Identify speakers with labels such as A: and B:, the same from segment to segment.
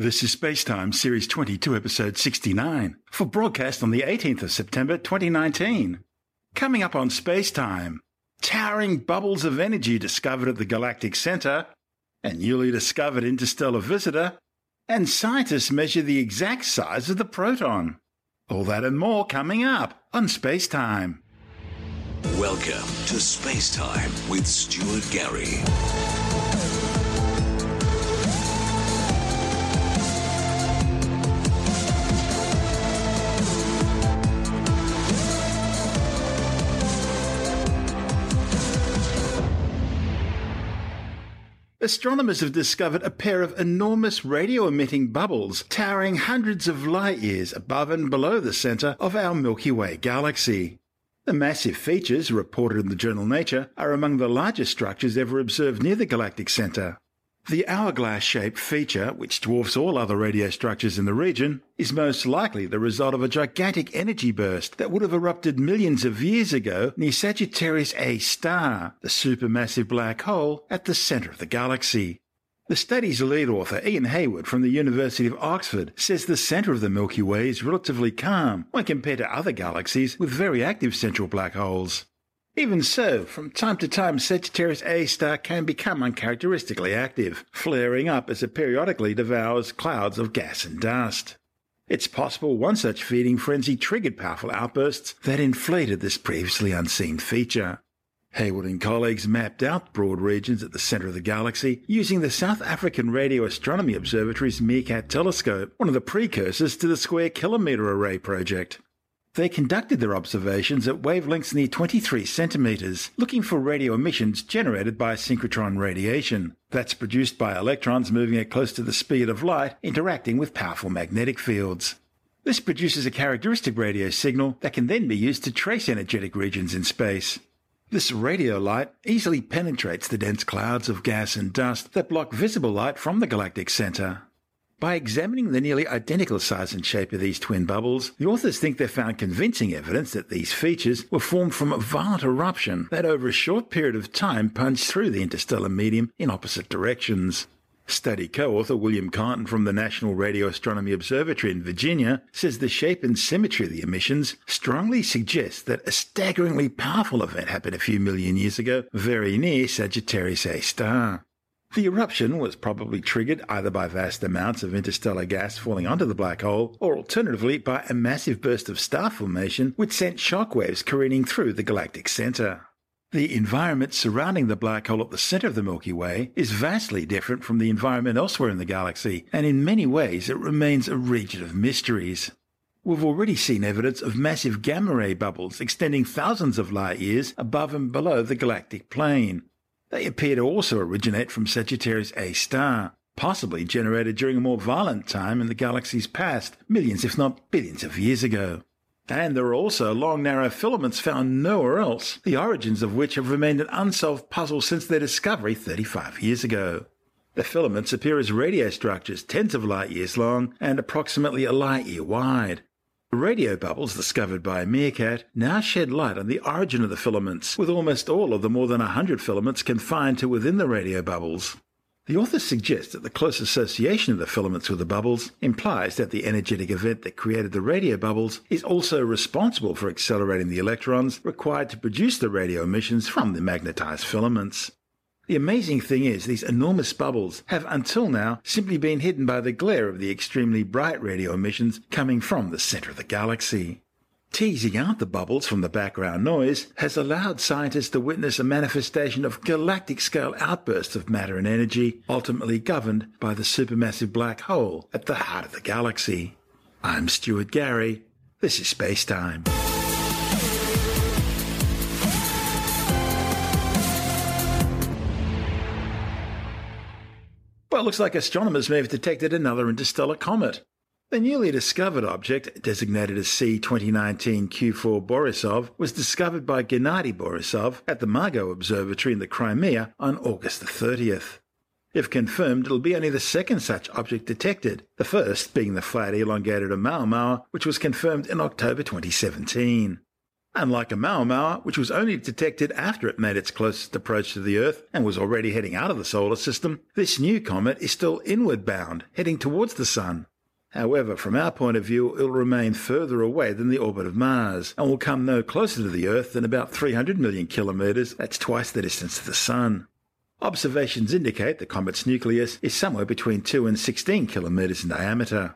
A: This is Spacetime, Series 22, Episode 69, for broadcast on the 18th of September 2019. Coming up on Spacetime, towering bubbles of energy discovered at the galactic center, a newly discovered interstellar visitor, and scientists measure the exact size of the proton. All that and more coming up on Spacetime.
B: Welcome to Space Time with Stuart Gary.
A: Astronomers have discovered a pair of enormous radio emitting bubbles towering hundreds of light years above and below the center of our Milky Way galaxy. The massive features, reported in the journal Nature, are among the largest structures ever observed near the galactic center. The hourglass shaped feature, which dwarfs all other radio structures in the region, is most likely the result of a gigantic energy burst that would have erupted millions of years ago near Sagittarius A star, the supermassive black hole at the center of the galaxy. The study's lead author, Ian Heywood from the University of Oxford, says the center of the Milky Way is relatively calm when compared to other galaxies with very active central black holes. Even so, from time to time, Sagittarius A star can become uncharacteristically active, flaring up as it periodically devours clouds of gas and dust. It's possible one such feeding frenzy triggered powerful outbursts that inflated this previously unseen feature. Heywood and colleagues mapped out broad regions at the center of the galaxy using the South African Radio Astronomy Observatory's Meerkat telescope, one of the precursors to the Square Kilometre Array project. They conducted their observations at wavelengths near 23 centimeters, looking for radio emissions generated by synchrotron radiation. That's produced by electrons moving at close to the speed of light, interacting with powerful magnetic fields. This produces a characteristic radio signal that can then be used to trace energetic regions in space. This radio light easily penetrates the dense clouds of gas and dust that block visible light from the galactic center. By examining the nearly identical size and shape of these twin bubbles, the authors think they've found convincing evidence that these features were formed from a violent eruption that over a short period of time punched through the interstellar medium in opposite directions. Study co-author William Cotton from the National Radio Astronomy Observatory in Virginia says the shape and symmetry of the emissions strongly suggests that a staggeringly powerful event happened a few million years ago very near Sagittarius A star. The eruption was probably triggered either by vast amounts of interstellar gas falling onto the black hole, or alternatively by a massive burst of star formation which sent shockwaves careening through the galactic center. The environment surrounding the black hole at the center of the Milky Way is vastly different from the environment elsewhere in the galaxy, and in many ways it remains a region of mysteries. We've already seen evidence of massive gamma ray bubbles extending thousands of light years above and below the galactic plane, they appear to also originate from Sagittarius A star, possibly generated during a more violent time in the galaxy's past, millions if not billions of years ago. And there are also long narrow filaments found nowhere else, the origins of which have remained an unsolved puzzle since their discovery 35 years ago. The filaments appear as radio structures tens of light years long and approximately a light year wide. Radio bubbles discovered by Meerkat now shed light on the origin of the filaments, with almost all of the more than 100 filaments confined to within the radio bubbles. The authors suggest that the close association of the filaments with the bubbles implies that the energetic event that created the radio bubbles is also responsible for accelerating the electrons required to produce the radio emissions from the magnetized filaments. The amazing thing is, these enormous bubbles have until now simply been hidden by the glare of the extremely bright radio emissions coming from the center of the galaxy. Teasing out the bubbles from the background noise has allowed scientists to witness a manifestation of galactic scale outbursts of matter and energy, ultimately governed by the supermassive black hole at the heart of the galaxy. I'm Stuart Gary. This is Space Time. Well, it looks like astronomers may have detected another interstellar comet. The newly discovered object, designated as C 2019 Q4 Borisov, was discovered by Gennady Borisov at the MARGO Observatory in the Crimea on August 30th. If confirmed, it'll be only the second such object detected, the first being the flat elongated Oumuamua, which was confirmed in October 2017. Unlike Oumuamua, which was only detected after it made its closest approach to the Earth and was already heading out of the solar system, this new comet is still inward bound, heading towards the Sun. However, from our point of view, it will remain further away than the orbit of Mars and will come no closer to the Earth than about 300 million kilometres, that's twice the distance to the Sun. Observations indicate the comet's nucleus is somewhere between 2 and 16 kilometres in diameter.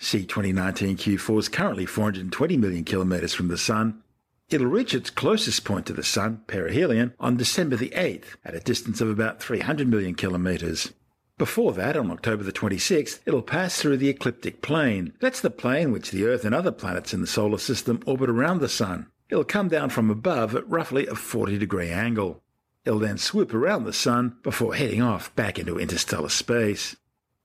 A: C2019 Q4 is currently 420 million kilometres from the Sun It'll reach its closest point to the Sun, perihelion, on December the 8th, at a distance of about 300 million kilometres. Before that, on October the 26th, it'll pass through the ecliptic plane. That's the plane which the Earth and other planets in the solar system orbit around the Sun. It'll come down from above at roughly a 40 degree angle. It'll then swoop around the Sun before heading off back into interstellar space.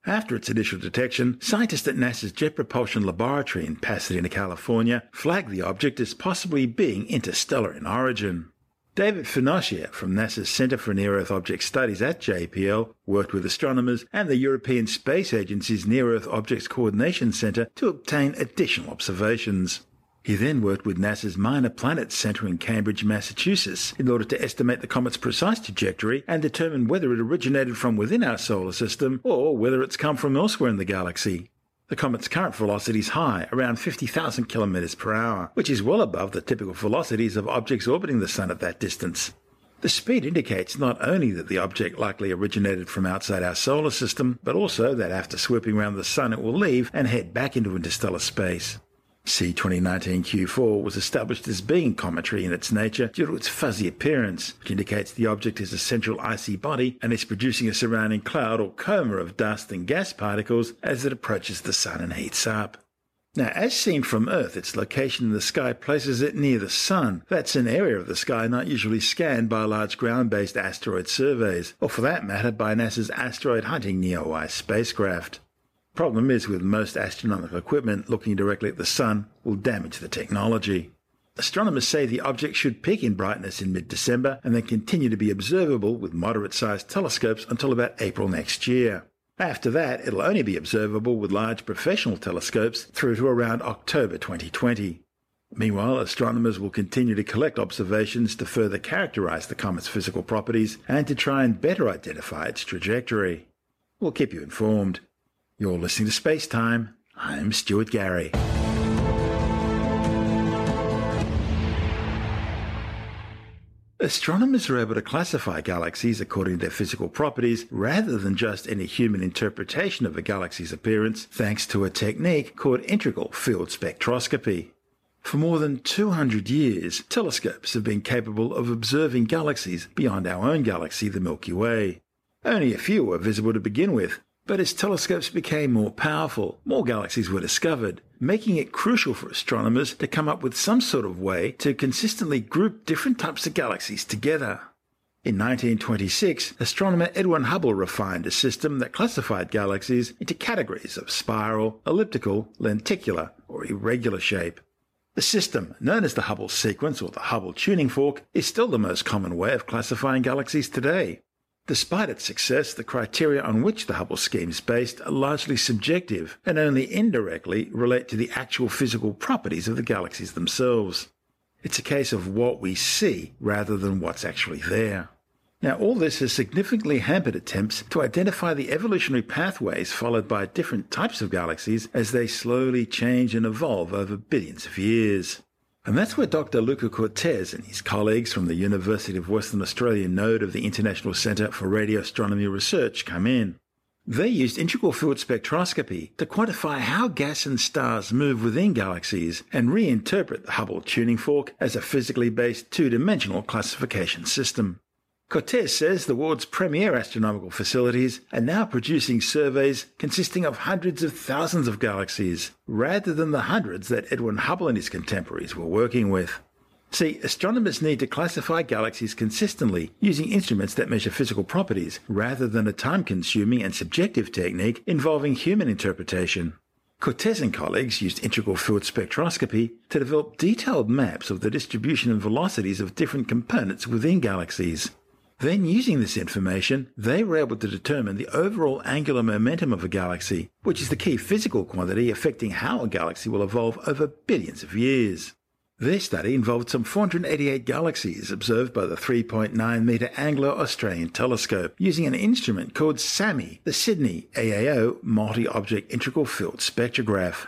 A: After its initial detection, scientists at NASA's Jet Propulsion Laboratory in Pasadena, California, flagged the object as possibly being interstellar in origin. David Farnocchia from NASA's Center for Near Earth Object Studies at JPL worked with astronomers and the European Space Agency's Near Earth Objects Coordination Center to obtain additional observations. He then worked with NASA's Minor Planets Center in Cambridge, Massachusetts, in order to estimate the comet's precise trajectory and determine whether it originated from within our solar system or whether it's come from elsewhere in the galaxy. The comet's current velocity is high, around 50,000 kilometers per hour, which is well above the typical velocities of objects orbiting the Sun at that distance. The speed indicates not only that the object likely originated from outside our solar system, but also that after swooping around the Sun it will leave and head back into interstellar space. C2019Q4 was established as being cometary in its nature due to its fuzzy appearance, which indicates the object is a central icy body and is producing a surrounding cloud or coma of dust and gas particles as it approaches the Sun and heats up. Now, as seen from Earth, its location in the sky places it near the Sun. That's an area of the sky not usually scanned by large ground based asteroid surveys, or for that matter by NASA's asteroid hunting NEOWISE spacecraft. Problem is with most astronomical equipment looking directly at the sun will damage the technology. Astronomers say the object should peak in brightness in mid-December and then continue to be observable with moderate-sized telescopes until about April next year. After that, it'll only be observable with large professional telescopes through to around October 2020. Meanwhile, astronomers will continue to collect observations to further characterize the comet's physical properties and to try and better identify its trajectory. We'll keep you informed. You're listening to Space Time. I'm Stuart Gary. Astronomers are able to classify galaxies according to their physical properties rather than just any human interpretation of a galaxy's appearance thanks to a technique called integral field spectroscopy. For more than 200 years, telescopes have been capable of observing galaxies beyond our own galaxy, the Milky Way. Only a few were visible to begin with, but as telescopes became more powerful, more galaxies were discovered, making it crucial for astronomers to come up with some sort of way to consistently group different types of galaxies together. In 1926, astronomer Edwin Hubble refined a system that classified galaxies into categories of spiral, elliptical, lenticular, or irregular shape. The system, known as the Hubble sequence or the Hubble tuning fork, is still the most common way of classifying galaxies today. Despite its success, the criteria on which the Hubble scheme is based are largely subjective and only indirectly relate to the actual physical properties of the galaxies themselves. It's a case of what we see rather than what's actually there. Now, all this has significantly hampered attempts to identify the evolutionary pathways followed by different types of galaxies as they slowly change and evolve over billions of years. And that's where Dr. Luca Cortese and his colleagues from the University of Western Australia node of the International Centre for Radio Astronomy Research come in. They used integral field spectroscopy to quantify how gas and stars move within galaxies and reinterpret the Hubble tuning fork as a physically based two dimensional classification system. Cortese says the world's premier astronomical facilities are now producing surveys consisting of hundreds of thousands of galaxies, rather than the hundreds that Edwin Hubble and his contemporaries were working with. See, astronomers need to classify galaxies consistently using instruments that measure physical properties, rather than a time consuming and subjective technique involving human interpretation. Cortese and colleagues used integral field spectroscopy to develop detailed maps of the distribution and velocities of different components within galaxies. Then, using this information, they were able to determine the overall angular momentum of a galaxy, which is the key physical quantity affecting how a galaxy will evolve over billions of years. Their study involved some 488 galaxies observed by the 3.9 metre Anglo-Australian telescope using an instrument called SAMI, the Sydney AAO Multi-Object Integral Field Spectrograph.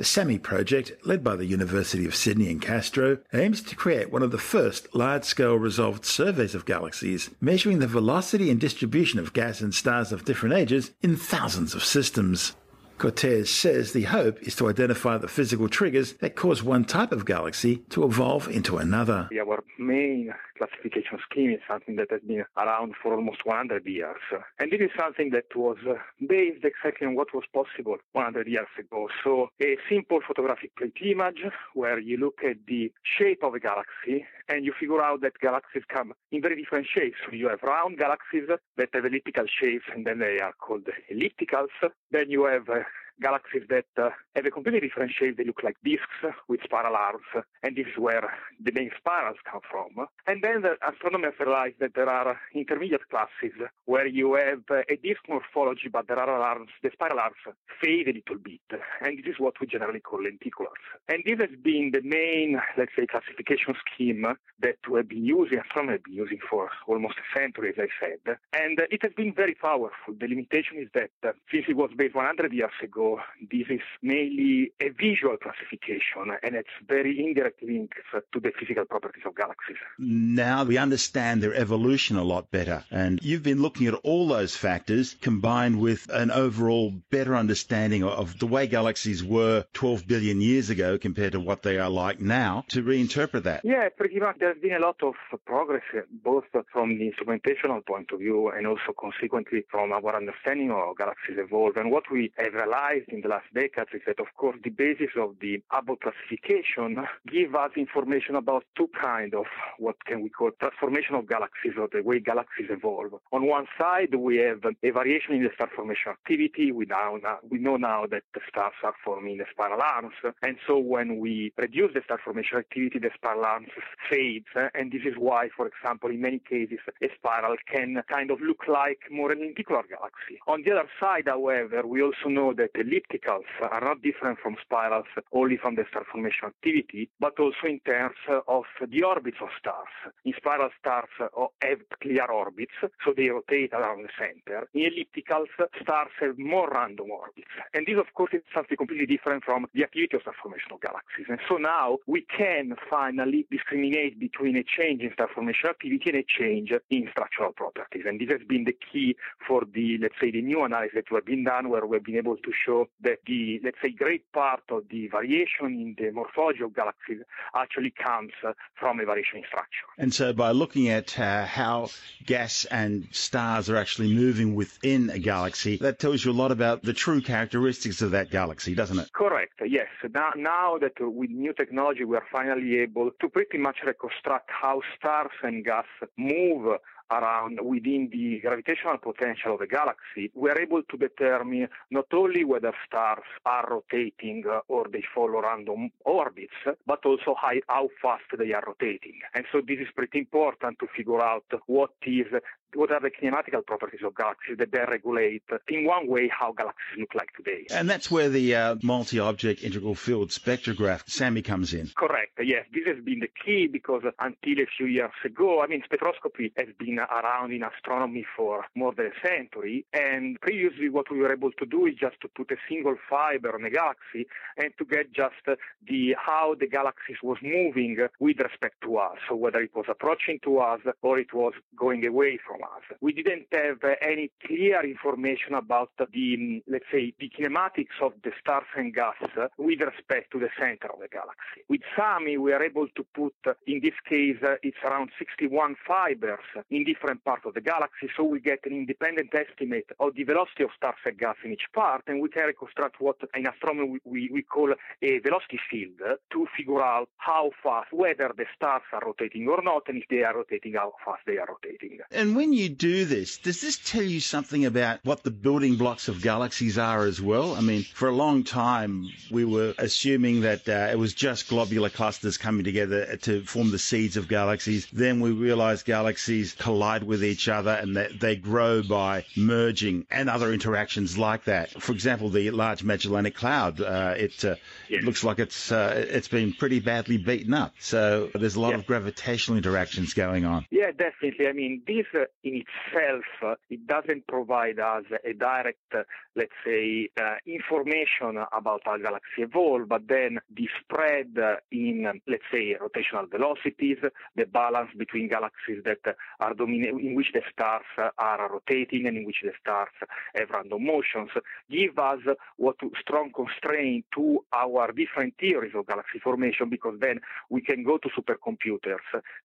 A: The SAMI project, led by the University of Sydney and CAASTRO, aims to create one of the first large-scale resolved surveys of galaxies, measuring the velocity and distribution of gas and stars of different ages in thousands of systems. Cortese says the hope is to identify the physical triggers that cause one type of galaxy to evolve into another.
C: Yeah, Our main classification scheme is something that has been around for almost 100 years. And this is something that was based exactly on what was possible 100 years ago. So a simple photographic plate image where you look at the shape of a galaxy and you figure out that galaxies come in very different shapes. So you have round galaxies that have elliptical shapes and then they are called ellipticals. Then you have uh, galaxies that uh, have a completely different shape. They look like disks with spiral arms, and this is where the main spirals come from. And then the astronomers realized that there are intermediate classes where you have a disk morphology, but there are arms, the spiral arms fade a little bit, and this is what we generally call lenticulars. And this has been the main, let's say, classification scheme that we have been using, astronomers have been using for almost a century, as I said. And it has been very powerful. The limitation is that since it was based 100 years ago, this is mainly a visual classification and it's very indirect links to the physical properties of galaxies.
A: Now we understand their evolution a lot better. And you've been looking at all those factors combined with an overall better understanding of the way galaxies were 12 billion years ago compared to what they are like now to reinterpret that.
C: Yeah, pretty much. There's been a lot of progress, both from the instrumentational point of view and also consequently from our understanding of how galaxies evolve. And what we have realized in the last decades is that, of course, the basis of the Hubble classification give us information about two kind of what can we call transformation of galaxies or the way galaxies evolve. On one side, we have a variation in the star formation activity. We now, we know now that the stars are forming the spiral arms, and so when we reduce the star formation activity, the spiral arms fades, and this is why, for example, in many cases, a spiral can kind of look like more an lenticular galaxy. On the other side, however, we also know that the ellipticals are not different from spirals only from the star formation activity, but also in terms of the orbits of stars. In spiral stars uh, have clear orbits, so they rotate around the center. In ellipticals, stars have more random orbits. And this, of course, is something completely different from the activity of star formation of galaxies. And so now we can finally discriminate between a change in star formation activity and a change in structural properties. And this has been the key for the, let's say, the new analysis that we have been done where we've been able to show that the, let's say, great part of the variation in the morphology of galaxies actually comes from a variation in structure.
A: And so by looking at uh, how gas and stars are actually moving within a galaxy, that tells you a lot about the true characteristics of that galaxy, doesn't it?
C: Correct, yes. Now, now that with new technology we are finally able to pretty much reconstruct how stars and gas move around within the gravitational potential of a galaxy, we are able to determine not only whether stars are rotating uh, or they follow random orbits, but also how, how fast they are rotating. And so this is pretty important to figure out what is what are the kinematical properties of galaxies that they regulate in one way how galaxies look like today.
A: And that's where the uh, multi-object integral field spectrograph, SAMI, comes in.
C: Correct, yes. This has been the key because until a few years ago, I mean, spectroscopy has been around in astronomy for more than a century, and previously what we were able to do is just to put a single fiber on a galaxy and to get just the how the galaxies was moving with respect to us, so whether it was approaching to us or it was going away from We didn't have any clear information about the, mm, let's say, the kinematics of the stars and gas with respect to the center of the galaxy. With SAMI, we are able to put, in this case, it's around 61 fibers in different parts of the galaxy, so we get an independent estimate of the velocity of stars and gas in each part, and we can reconstruct what in astronomy we, we call a velocity field to figure out how fast, whether the stars are rotating or not, and if they are rotating, how fast they are rotating.
A: And when when you do this, does this tell you something about what the building blocks of galaxies are as well? I mean, for a long time, we were assuming that uh, it was just globular clusters coming together to form the seeds of galaxies. Then we realized galaxies collide with each other and that they grow by merging and other interactions like that. For example, the Large Magellanic Cloud, uh, it, uh, yes. it looks like it's uh, it's been pretty badly beaten up. So there's a lot yes. of gravitational interactions going on.
C: Yeah, definitely. I mean, this uh, in itself, uh, it doesn't provide us a direct, uh, let's say, information about how galaxy evolve, but then the spread in, let's say, rotational velocities, the balance between galaxies that are dominating, in which the stars are rotating and in which the stars have random motions, give us what strong constraint to our different theories of galaxy formation because then we can go to supercomputers,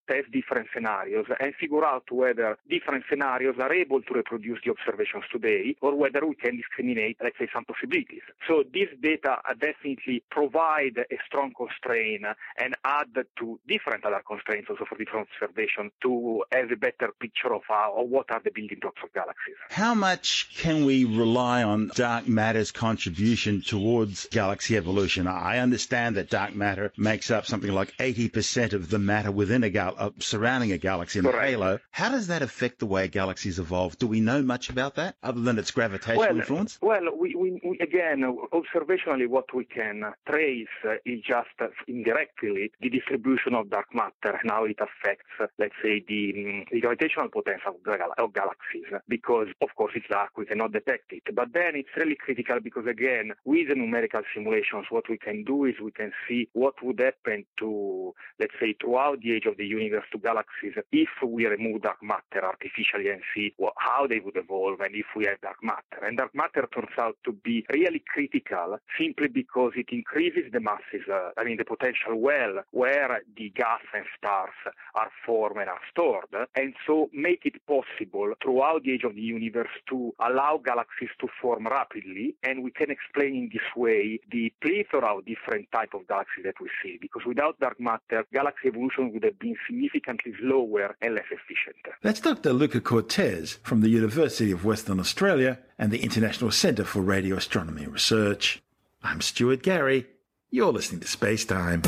C: test different scenarios, and figure out whether different scenarios are able to reproduce the observations today or whether we can discriminate, let's say, some possibilities. So these data definitely provide a strong constraint and add to different other constraints also for different observations to have a better picture of how or what are the building blocks of galaxies.
A: How much can we rely on dark matter's contribution towards galaxy evolution? I understand that dark matter makes up something like 80% of the matter within a gal- uh, surrounding a galaxy in the halo. How does that affect the way galaxies evolve? Do we know much about that other than its gravitational
C: well,
A: influence?
C: Well, we, we, we, again, observationally, what we can trace is just indirectly the distribution of dark matter and how it affects, let's say, the, the gravitational potential of, of galaxies. Because, of course, it's dark, we cannot detect it. But then it's really critical because, again, with the numerical simulations, what we can do is we can see what would happen to, let's say, throughout the age of the universe to galaxies if we remove dark matter artificially and see well, how they would evolve and if we have dark matter. And dark matter turns out to be really critical simply because it increases the masses, uh, I mean, the potential well where the gas and stars are formed and are stored, and so make it possible throughout the age of the universe to allow galaxies to form rapidly. And we can explain in this way the plethora of different type of galaxies that we see, because without dark matter, galaxy evolution would have been significantly slower and less efficient.
A: That's Dr. Luca Cortese from the University of Western Australia and the International Centre for Radio Astronomy Research. I'm Stuart Gary. You're listening to Space Time.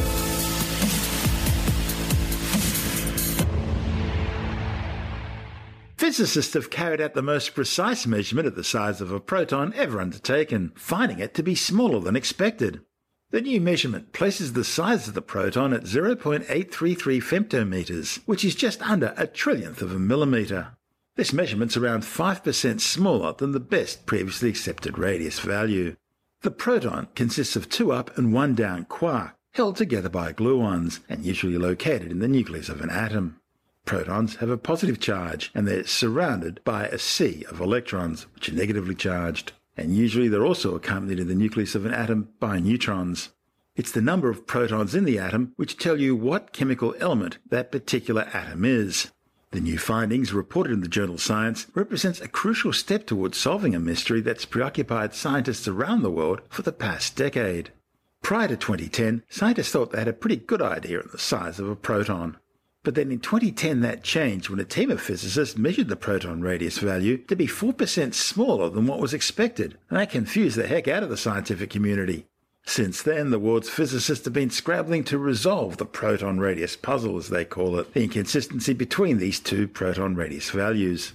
A: Physicists have carried out the most precise measurement of the size of a proton ever undertaken, finding it to be smaller than expected. The new measurement places the size of the proton at 0.833 femtometers, which is just under a trillionth of a millimeter. This measurement's around 5% smaller than the best previously accepted radius value. The proton consists of two up and one down quark, held together by gluons, and usually located in the nucleus of an atom. Protons have a positive charge, and they're surrounded by a sea of electrons, which are negatively charged and usually they're also accompanied in the nucleus of an atom by neutrons. It's the number of protons in the atom which tell you what chemical element that particular atom is. The new findings reported in the journal Science represents a crucial step towards solving a mystery that's preoccupied scientists around the world for the past decade. Prior to 2010, scientists thought they had a pretty good idea on the size of a proton. But then in 2010 that changed when a team of physicists measured the proton radius value to be 4% smaller than what was expected, and that confused the heck out of the scientific community. Since then, the world's physicists have been scrabbling to resolve the proton radius puzzle, as they call it, the inconsistency between these two proton radius values.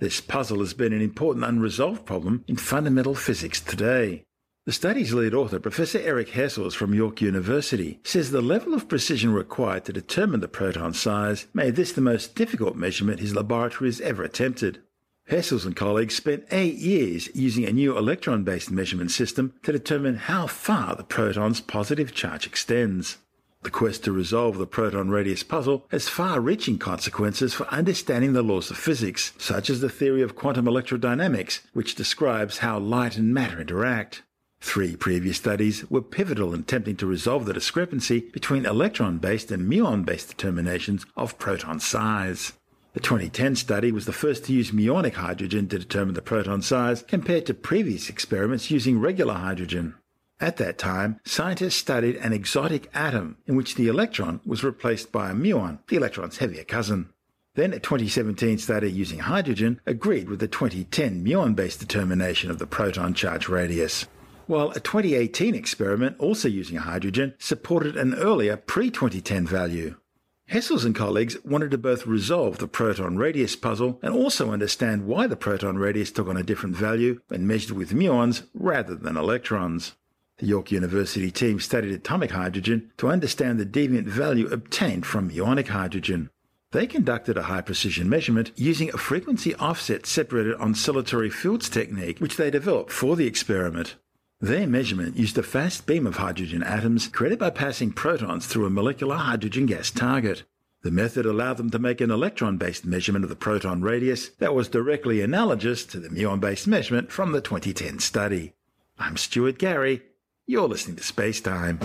A: This puzzle has been an important unresolved problem in fundamental physics today. The study's lead author, Professor Eric Hessels from York University, says the level of precision required to determine the proton size made this the most difficult measurement his laboratory has ever attempted. Hessels and colleagues spent eight years using a new electron based measurement system to determine how far the proton's positive charge extends. The quest to resolve the proton radius puzzle has far reaching consequences for understanding the laws of physics, such as the theory of quantum electrodynamics, which describes how light and matter interact. Three previous studies were pivotal in attempting to resolve the discrepancy between electron based and muon based determinations of proton size. The 2010 study was the first to use muonic hydrogen to determine the proton size compared to previous experiments using regular hydrogen. At that time, scientists studied an exotic atom in which the electron was replaced by a muon, the electron's heavier cousin. Then a 2017 study using hydrogen agreed with the 2010 muon based determination of the proton charge radius while a 2018 experiment also using hydrogen supported an earlier pre 2010 value. Hessels and colleagues wanted to both resolve the proton radius puzzle and also understand why the proton radius took on a different value when measured with muons rather than electrons. The York University team studied atomic hydrogen to understand the deviant value obtained from muonic hydrogen. They conducted a high precision measurement using a frequency offset separated oscillatory fields technique, which they developed for the experiment. Their measurement used a fast beam of hydrogen atoms created by passing protons through a molecular hydrogen gas target. The method allowed them to make an electron based measurement of the proton radius that was directly analogous to the muon based measurement from the 2010 study. I'm Stuart Gary. You're listening to Space Time.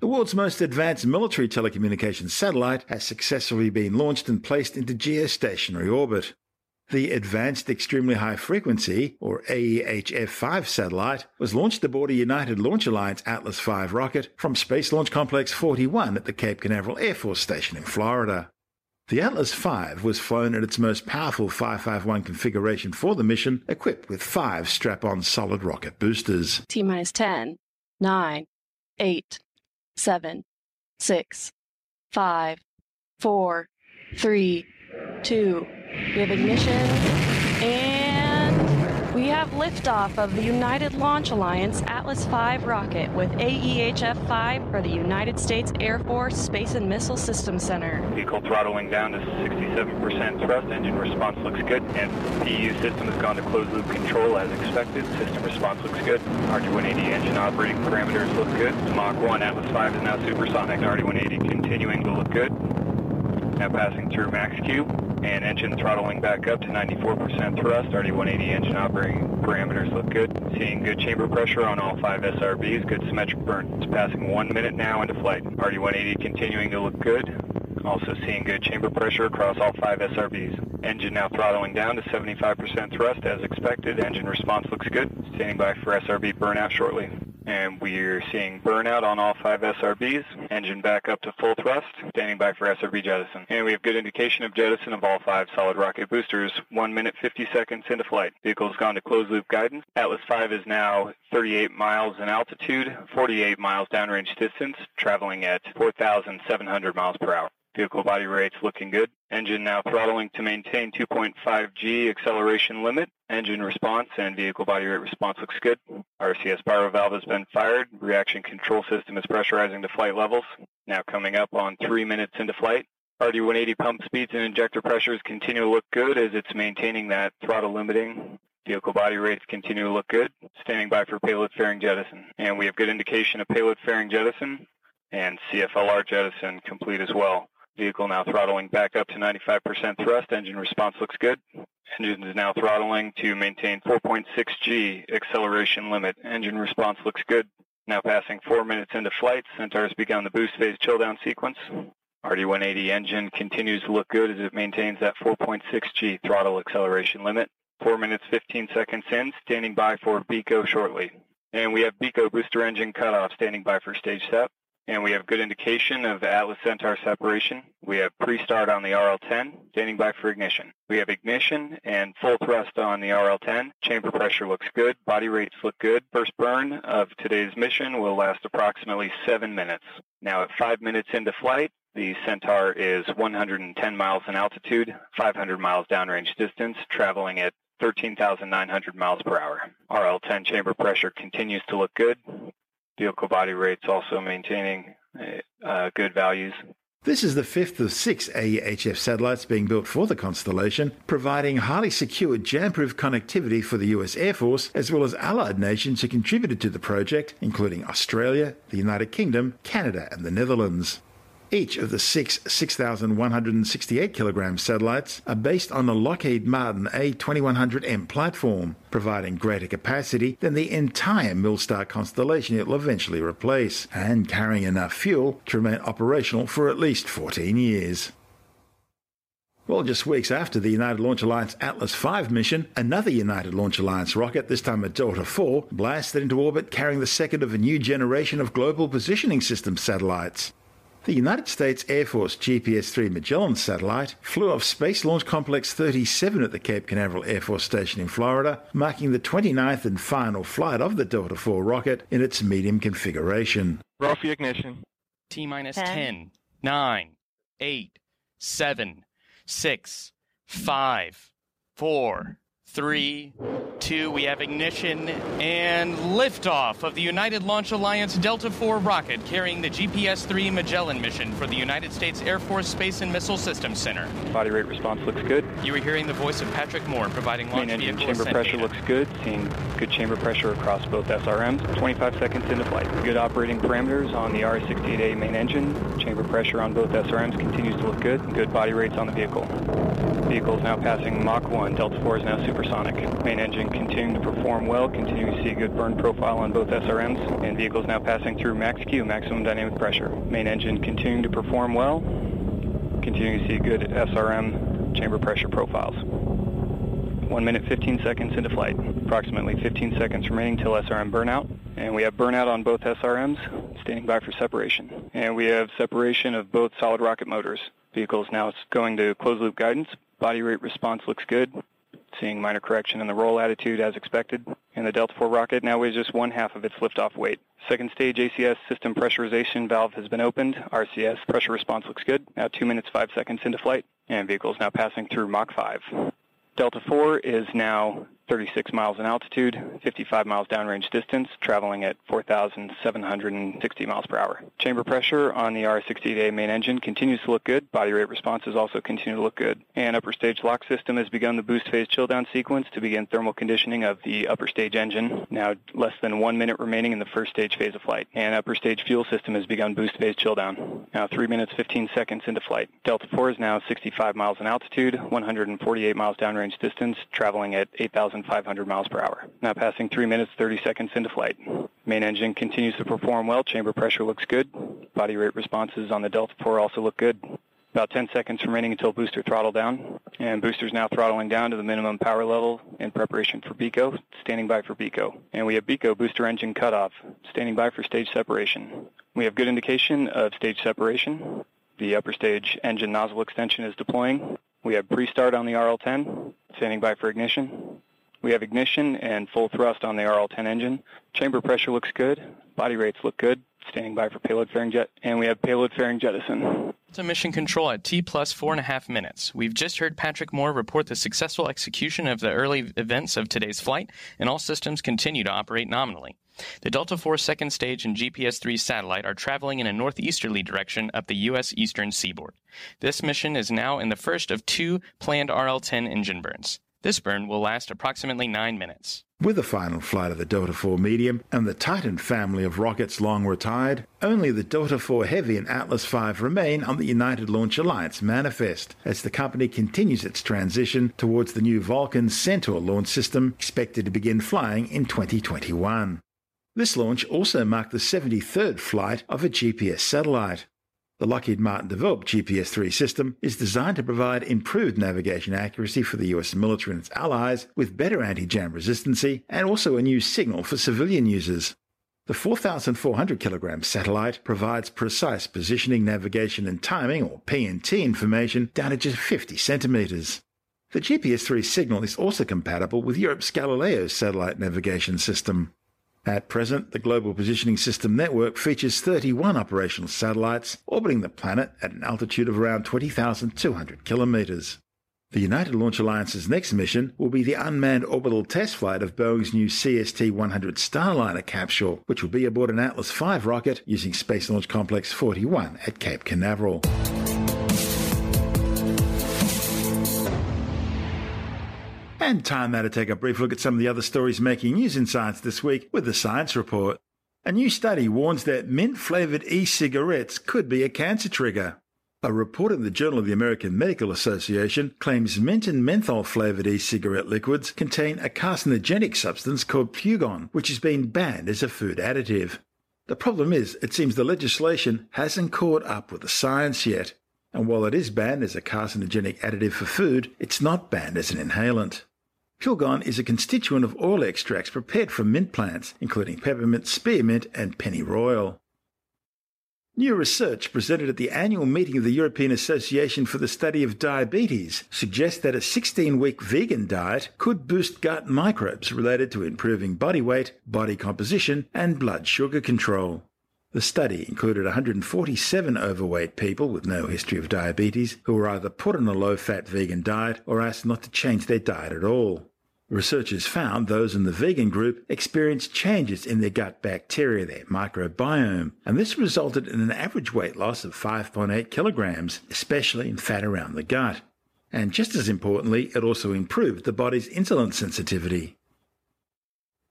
A: The world's most advanced military telecommunications satellite has successfully been launched and placed into geostationary orbit. The Advanced Extremely High Frequency, or AEHF 5 satellite, was launched aboard a United Launch Alliance Atlas V rocket from Space Launch Complex 41 at the Cape Canaveral Air Force Station in Florida. The Atlas V was flown at its most powerful 551 configuration for the mission, equipped with five strap on solid rocket boosters.
D: T minus 10, 9, 8, 7, 6, 5, 4, 3, 2, we have ignition, and we have liftoff of the United Launch Alliance Atlas V rocket with AEHF 5 for the United States Air Force Space and Missile Systems Center.
E: Vehicle throttling down to 67% thrust. Engine response looks good, and PU system has gone to closed loop control as expected. System response looks good. RD-180 engine operating parameters look good. Mach 1 Atlas V is now supersonic. RD-180 continuing to look good. Now passing through max Q and engine throttling back up to 94% thrust. RD-180 engine operating parameters look good. Seeing good chamber pressure on all five SRBs. Good symmetric burn. It's passing one minute now into flight. RD-180 continuing to look good. Also seeing good chamber pressure across all five SRBs. Engine now throttling down to 75% thrust as expected. Engine response looks good. Standing by for SRB burnout shortly and we're seeing burnout on all five SRBs, engine back up to full thrust, standing by for SRB jettison. And we have good indication of jettison of all five solid rocket boosters, 1 minute 50 seconds into flight. Vehicle's gone to closed loop guidance. Atlas V is now 38 miles in altitude, 48 miles downrange distance, traveling at 4,700 miles per hour. Vehicle body rates looking good. Engine now throttling to maintain 2.5 G acceleration limit. Engine response and vehicle body rate response looks good. RCS pyro valve has been fired. Reaction control system is pressurizing to flight levels. Now coming up on three minutes into flight. RD-180 pump speeds and injector pressures continue to look good as it's maintaining that throttle limiting. Vehicle body rates continue to look good. Standing by for payload fairing jettison. And we have good indication of payload fairing jettison and CFLR jettison complete as well. Vehicle now throttling back up to 95% thrust. Engine response looks good. Engine is now throttling to maintain 4.6 G acceleration limit. Engine response looks good. Now passing four minutes into flight, Centaur has begun the boost phase chill down sequence. RD-180 engine continues to look good as it maintains that 4.6 G throttle acceleration limit. Four minutes 15 seconds in, standing by for BECO shortly. And we have BECO booster engine cutoff standing by for stage step and we have good indication of Atlas Centaur separation. We have pre-start on the RL-10, standing by for ignition. We have ignition and full thrust on the RL-10. Chamber pressure looks good. Body rates look good. First burn of today's mission will last approximately seven minutes. Now at five minutes into flight, the Centaur is 110 miles in altitude, 500 miles downrange distance, traveling at 13,900 miles per hour. RL-10 chamber pressure continues to look good vehicle body rates also maintaining uh, good values.
A: This is the fifth of six AEHF satellites being built for the constellation, providing highly secure jam-proof connectivity for the US Air Force, as well as allied nations who contributed to the project, including Australia, the United Kingdom, Canada, and the Netherlands. Each of the six 6,168 kilogram satellites are based on the Lockheed Martin A2100M platform, providing greater capacity than the entire Milstar constellation it will eventually replace, and carrying enough fuel to remain operational for at least 14 years. Well, just weeks after the United Launch Alliance Atlas V mission, another United Launch Alliance rocket, this time a Delta IV, blasted into orbit carrying the second of a new generation of global positioning system satellites. The United States Air Force GPS 3 Magellan satellite flew off Space Launch Complex 37 at the Cape Canaveral Air Force Station in Florida, marking the 29th and final flight of the Delta IV rocket in its medium configuration.
E: Roll ignition.
F: T minus
D: 10,
F: 10, 9, 8, 7, 6, 5, 4, 3, 2. We have ignition and liftoff of the United Launch Alliance Delta IV rocket carrying the GPS 3 Magellan mission for the United States Air Force Space and Missile Systems Center.
E: Body rate response looks good.
F: You are hearing the voice of Patrick Moore providing launch
E: Main engine
F: vehicle
E: chamber pressure
F: data.
E: looks good. Seeing good chamber pressure across both SRMs. 25 seconds into flight. Good operating parameters on the RS-68A main engine. Chamber pressure on both SRMs continues to look good. Good body rates on the vehicle. Vehicle is now passing Mach 1. Delta 4 is now supersonic. Main engine continuing to perform well. Continuing to see a good burn profile on both SRMs. And vehicle is now passing through max Q, maximum dynamic pressure. Main engine continuing to perform well. Continuing to see good SRM chamber pressure profiles. 1 minute 15 seconds into flight. Approximately 15 seconds remaining till SRM burnout. And we have burnout on both SRMs, standing by for separation. And we have separation of both solid rocket motors. Vehicles now going to closed loop guidance. Body rate response looks good. Seeing minor correction in the roll attitude as expected. And the Delta IV rocket now weighs just one half of its liftoff weight. Second stage ACS system pressurization valve has been opened. RCS pressure response looks good. Now 2 minutes 5 seconds into flight. And vehicle is now passing through Mach 5. Delta IV is now 36 miles in altitude, 55 miles downrange distance, traveling at 4,760 miles per hour. Chamber pressure on the RS-68A main engine continues to look good. Body rate responses also continue to look good. And upper stage LOX system has begun the boost phase chill down sequence to begin thermal conditioning of the upper stage engine. Now less than one minute remaining in the first stage phase of flight. And upper stage fuel system has begun boost phase chill down. Now 3 minutes 15 seconds into flight. Delta IV is now 65 miles in altitude, 148 miles downrange distance, traveling at 8,000 1,500 miles per hour. Now passing 3 minutes 30 seconds into flight. Main engine continues to perform well. Chamber pressure looks good. Body rate responses on the Delta IV also look good. About 10 seconds remaining until booster throttle down. And booster's now throttling down to the minimum power level in preparation for BECO, standing by for BECO. And we have BECO booster engine cutoff, standing by for stage separation. We have good indication of stage separation. The upper stage engine nozzle extension is deploying. We have pre-start on the RL-10, standing by for ignition. We have ignition and full thrust on the RL-10 engine. Chamber pressure looks good. Body rates look good. Standing by for payload fairing jet. And we have payload fairing jettison.
F: to mission control at T plus four and a half minutes. We've just heard Patrick Moore report the successful execution of the early events of today's flight, and all systems continue to operate nominally. The Delta IV second stage and GPS 3 satellite are traveling in a northeasterly direction up the U.S. eastern seaboard. This mission is now in the first of two planned RL 10 engine burns. This burn will last approximately nine minutes.
A: With the final flight of the Delta IV Medium and the Titan family of rockets long retired, only the Delta IV Heavy and Atlas V remain on the United Launch Alliance manifest as the company continues its transition towards the new Vulcan Centaur launch system expected to begin flying in 2021. This launch also marked the 73rd flight of a GPS satellite. The Lockheed Martin developed GPS 3 system is designed to provide improved navigation accuracy for the US military and its allies with better anti jam resistancy and also a new signal for civilian users. The 4,400 kilogram satellite provides precise positioning, navigation, and timing, or PNT information, down to just 50 centimeters. The GPS 3 signal is also compatible with Europe's Galileo satellite navigation system. At present, the Global Positioning System network features 31 operational satellites orbiting the planet at an altitude of around 20,200 kilometers. The United Launch Alliance's next mission will be the unmanned orbital test flight of Boeing's new CST 100 Starliner capsule, which will be aboard an Atlas V rocket using Space Launch Complex 41 at Cape Canaveral. And time now to take a brief look at some of the other stories making news in science this week with the Science Report. A new study warns that mint flavored e cigarettes could be a cancer trigger. A report in the Journal of the American Medical Association claims mint and menthol flavored e cigarette liquids contain a carcinogenic substance called pulegone, which has been banned as a food additive. The problem is, it seems the legislation hasn't caught up with the science yet. And while it is banned as a carcinogenic additive for food, it's not banned as an inhalant. Pulegone is a constituent of oil extracts prepared from mint plants, including peppermint, spearmint, and pennyroyal. New research presented at the annual meeting of the European Association for the Study of Diabetes suggests that a 16 week vegan diet could boost gut microbes related to improving body weight, body composition, and blood sugar control. The study included 147 overweight people with no history of diabetes who were either put on a low fat vegan diet or asked not to change their diet at all. Researchers found those in the vegan group experienced changes in their gut bacteria, their microbiome, and this resulted in an average weight loss of 5.8 kilograms, especially in fat around the gut. And just as importantly, it also improved the body's insulin sensitivity.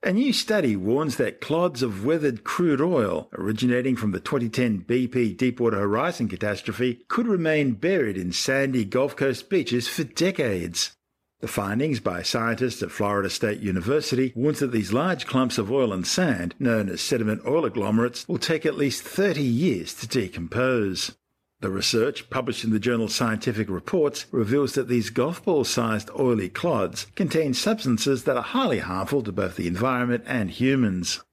A: A new study warns that clods of weathered crude oil originating from the 2010 BP Deepwater Horizon catastrophe could remain buried in sandy Gulf Coast beaches for decades. The findings by scientists at Florida State University warns that these large clumps of oil and sand, known as sediment oil agglomerates, will take at least 30 years to decompose. The research, published in the journal Scientific Reports, reveals that these golf ball sized oily clods contain substances that are highly harmful to both the environment and humans.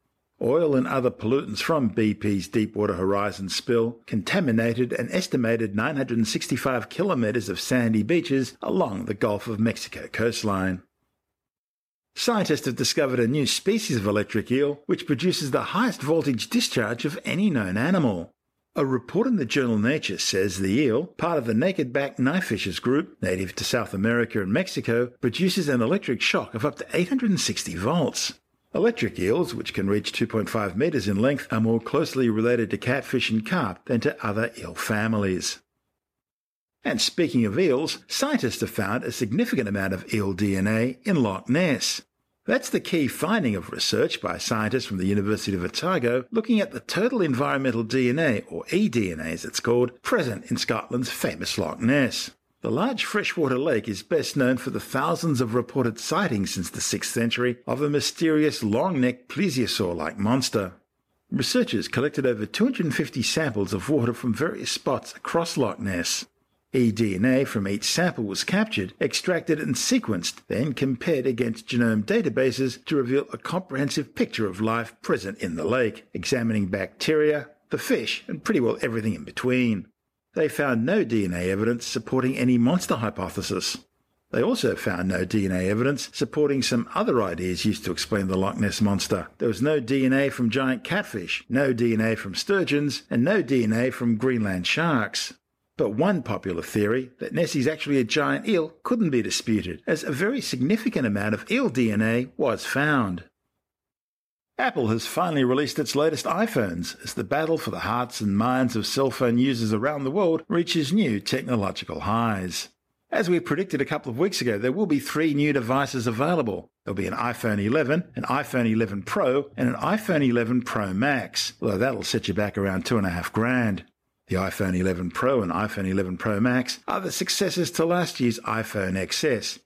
A: Oil and other pollutants from BP's Deepwater Horizon spill contaminated an estimated 965 kilometres of sandy beaches along the Gulf of Mexico coastline. Scientists have discovered a new species of electric eel which produces the highest voltage discharge of any known animal. A report in the journal Nature says the eel, part of the naked back knifefishes group, native to South America and Mexico, produces an electric shock of up to 860 volts. Electric eels, which can reach 2.5 metres in length, are more closely related to catfish and carp than to other eel families. And speaking of eels, scientists have found a significant amount of eel DNA in Loch Ness. That's the key finding of research by scientists from the University of Otago looking at the total environmental DNA, or eDNA as it's called, present in Scotland's famous Loch Ness. The large freshwater lake is best known for the thousands of reported sightings since the 6th century of a mysterious long-necked plesiosaur-like monster. Researchers collected over 250 samples of water from various spots across Loch Ness. eDNA from each sample was captured, extracted and sequenced, then compared against genome databases to reveal a comprehensive picture of life present in the lake, examining bacteria, the fish, and pretty well everything in between. They found no DNA evidence supporting any monster hypothesis. They also found no DNA evidence supporting some other ideas used to explain the Loch Ness monster. There was no DNA from giant catfish, no DNA from sturgeons, and no DNA from Greenland sharks. But one popular theory, that Nessie's actually a giant eel, couldn't be disputed, as a very significant amount of eel DNA was found. Apple has finally released its latest iPhones as the battle for the hearts and minds of cell phone users around the world reaches new technological highs. As we predicted a couple of weeks ago, there will be three new devices available. There'll be an iPhone 11, an iPhone 11 Pro, and an iPhone 11 Pro Max, although that'll set you back around two and a half grand. The iPhone 11 Pro and iPhone 11 Pro Max are the successors to last year's iPhone XS,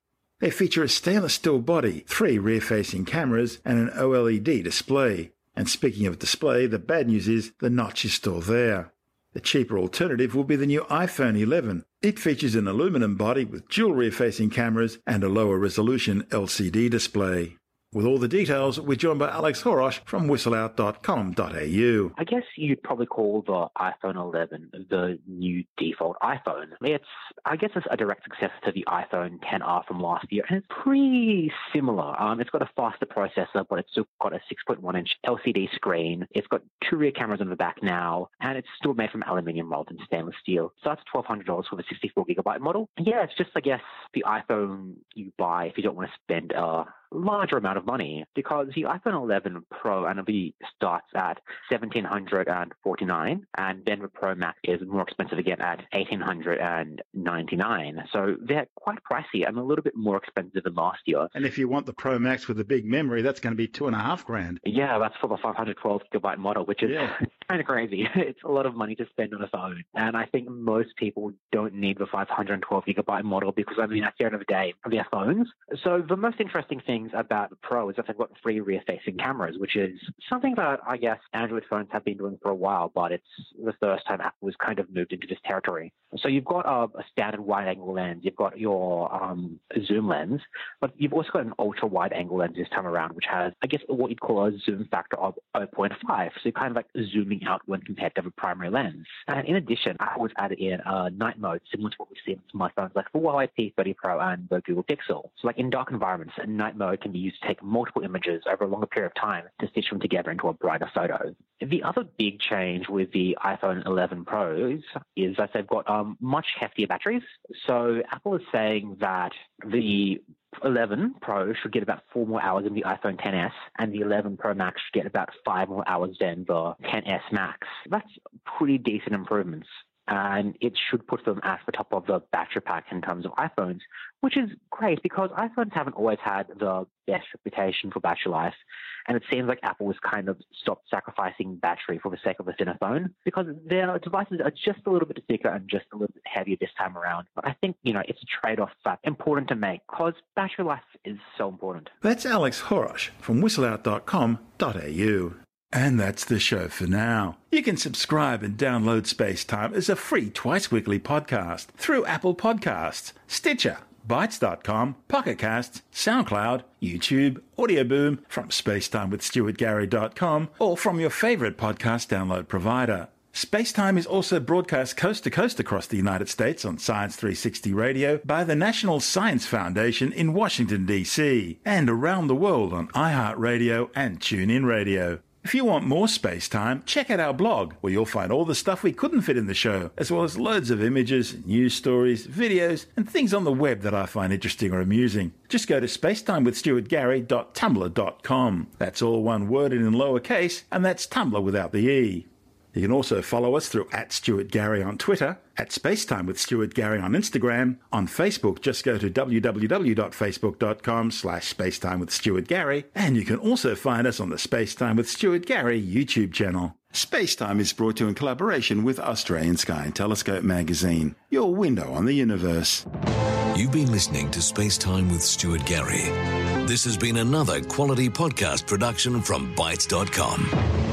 A: they feature a stainless steel body, three rear facing cameras, and an OLED display. And speaking of display, the bad news is the notch is still there. The cheaper alternative will be the new iPhone 11. It features an aluminum body with dual rear facing cameras and a lower resolution LCD display. With all the details, we're joined by Alex Choros from whistleout.com.au.
G: I guess you'd probably call the iPhone 11 the new default iPhone. It's, I guess, it's a direct successor to the iPhone 10R from last year, and it's pretty similar. Um, it's got a faster processor, but it's still got a 6.1 inch LCD screen. It's got two rear cameras on the back now, and it's still made from aluminium rather than stainless steel. So that's $1,200 for the 64 gigabyte model. Yeah, it's just, I guess, the iPhone you buy if you don't want to spend a larger amount of money because the iPhone 11 Pro and NLV starts at 1749 and then the Pro Max is more expensive again at 1899 So they're quite pricey and a little bit more expensive than last year.
A: And if you want the Pro Max with the big memory, that's going to be two and a half grand.
G: Yeah, that's for the 512 gigabyte model, which is yeah. kind of crazy. It's a lot of money to spend on a phone. And I think most people don't need the 512 gigabyte model because, I mean, at the end of the day, they're phones. So the most interesting thing things about the Pro is that they've got three rear-facing cameras, which is something that I guess Android phones have been doing for a while, but it's the first time Apple has kind of moved into this territory. So you've got a, a standard wide-angle lens, you've got your um, zoom lens, but you've also got an ultra-wide-angle lens this time around, which has, I guess, what you'd call a zoom factor of 0.5. So you're kind of like zooming out when compared to the primary lens. And in addition, Apple has added in a night mode similar to what we've seen on smartphones like the Huawei P30 Pro and the Google Pixel. So like in dark environments, a night mode can be used to take multiple images over a longer period of time to stitch them together into a brighter photo. The other big change with the iPhone 11 Pros is that they've got um, much heftier batteries. So Apple is saying that the 11 Pro should get about four more hours than the iPhone 10s, and the 11 Pro Max should get about five more hours than the 10s Max. That's pretty decent improvements and it should put them at the top of the battery pack in terms of iPhones, which is great because iPhones haven't always had the best reputation for battery life. And it seems like Apple has kind of stopped sacrificing battery for the sake of a thinner phone because their devices are just a little bit thicker and just a little bit heavier this time around. But I think, you know, it's a trade off that's important to make because battery life is so important.
A: That's Alex Choros from whistleout.com.au. And that's the show for now. You can subscribe and download Space Time as a free twice weekly podcast through Apple Podcasts, Stitcher, Bitesz.com, Pocket Casts, SoundCloud, YouTube, Audio Boom, from spacetimewithstuartgary.com, or from your favorite podcast download provider. Spacetime is also broadcast coast to coast across the United States on Science 360 Radio by the National Science Foundation in Washington, D.C., and around the world on iHeartRadio and TuneIn Radio. If you want more space time, check out our blog, where you'll find all the stuff we couldn't fit in the show, as well as loads of images, news stories, videos, and things on the web that I find interesting or amusing. Just go to spacetimewithstuartgary.tumblr.com. That's all one word and in lowercase, and that's Tumblr without the E. You can also follow us through at Stuart Gary on Twitter, at Spacetime with Stuart Gary on Instagram. On Facebook, just go to www.facebook.com slash Spacetime with Stuart Gary. And you can also find us on the Spacetime with Stuart Gary YouTube channel. Spacetime is brought to you in collaboration with Australian Sky and Telescope magazine, your window on the universe.
B: You've been listening to Spacetime with Stuart Gary. This has been another quality podcast production from Bitesz.com.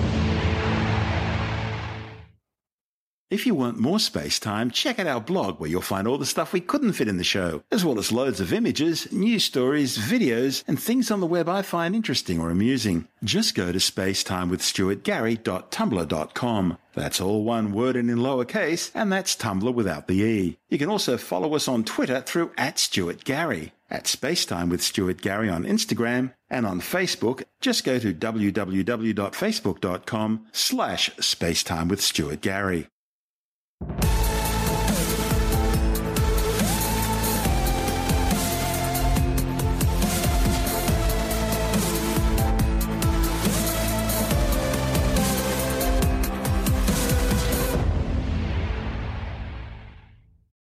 A: If you want more space time, check out our blog where you'll find all the stuff we couldn't fit in the show, as well as loads of images, news stories, videos, and things on the web I find interesting or amusing. Just go to spacetimewithstuartgary.tumblr.com. That's all one word and in lowercase, and that's Tumblr without the E. You can also follow us on Twitter through at Stuart Gary, at Spacetime with Stuart Gary on Instagram, and on Facebook, just go to www.facebook.com slash spacetime with Stuart Gary you